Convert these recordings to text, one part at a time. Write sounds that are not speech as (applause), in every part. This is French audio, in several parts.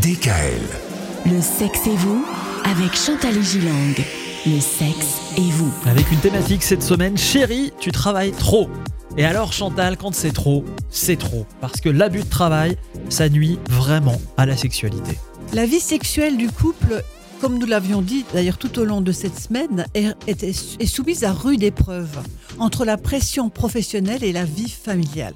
DKL. Le sexe et vous avec Chantal Gilang. Le sexe et vous. Avec une thématique cette semaine, chérie, tu travailles trop. Et alors Chantal, quand c'est trop, c'est trop. Parce que l'abus de travail, ça nuit vraiment à la sexualité. La vie sexuelle du couple, comme nous l'avions dit d'ailleurs tout au long de cette semaine, est, est- est soumise à rude épreuve entre la pression professionnelle et la vie familiale.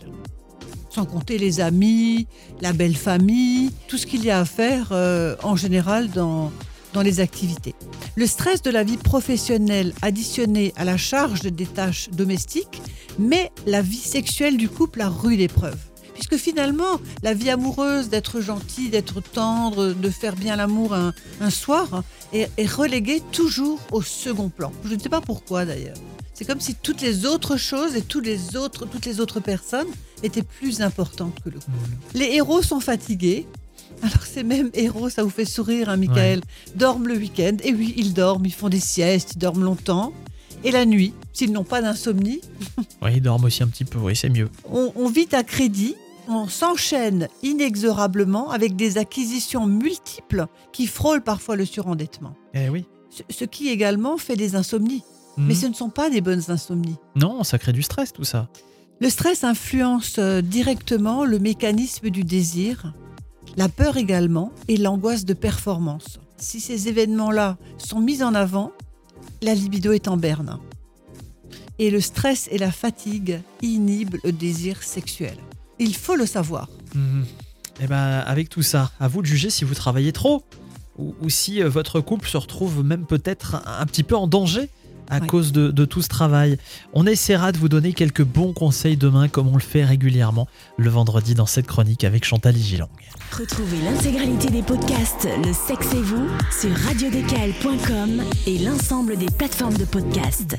Sans compter les amis, la belle famille, tout ce qu'il y a à faire euh, en général dans, dans les activités. Le stress de la vie professionnelle additionné à la charge des tâches domestiques met la vie sexuelle du couple à rude épreuve. Puisque finalement, la vie amoureuse, d'être gentil, d'être tendre, de faire bien l'amour un, soir, est, est reléguée toujours au second plan. Je ne sais pas pourquoi d'ailleurs. C'est comme si toutes les autres choses et tous les autres, toutes les autres personnes étaient plus importantes que le couple. Les héros sont fatigués. Alors ces mêmes héros, ça vous fait sourire, hein, Michael, dorment le week-end. Et oui, ils dorment, ils font des siestes, ils dorment longtemps. Et la nuit, s'ils n'ont pas d'insomnie, (laughs) Oui, ils dorment aussi un petit peu, oui, c'est mieux. on, on vit à crédit, on s'enchaîne inexorablement avec des acquisitions multiples qui frôlent parfois le surendettement. Eh oui. Ce, ce qui également fait des insomnies. Mais ce ne sont pas des bonnes insomnies. Non, ça crée du stress tout ça. Le stress influence euh, directement le mécanisme du désir, la peur également et l'angoisse de performance. Si ces événements-là sont mis en avant, la libido est en berne. Et le stress et la fatigue inhibent le désir sexuel. Il faut le savoir. Mhm. Eh ben, avec tout ça, à vous de juger si vous travaillez trop ou, ou si euh, votre couple se retrouve même peut-être un, un petit peu en danger à Ouais. cause de, de tout ce travail. On essaiera de vous donner quelques bons conseils demain, comme on le fait régulièrement le vendredi dans cette chronique avec Chantal Gilang. Retrouvez l'intégralité des podcasts Le sexe et vous sur radiodkl.com et l'ensemble des plateformes de podcasts.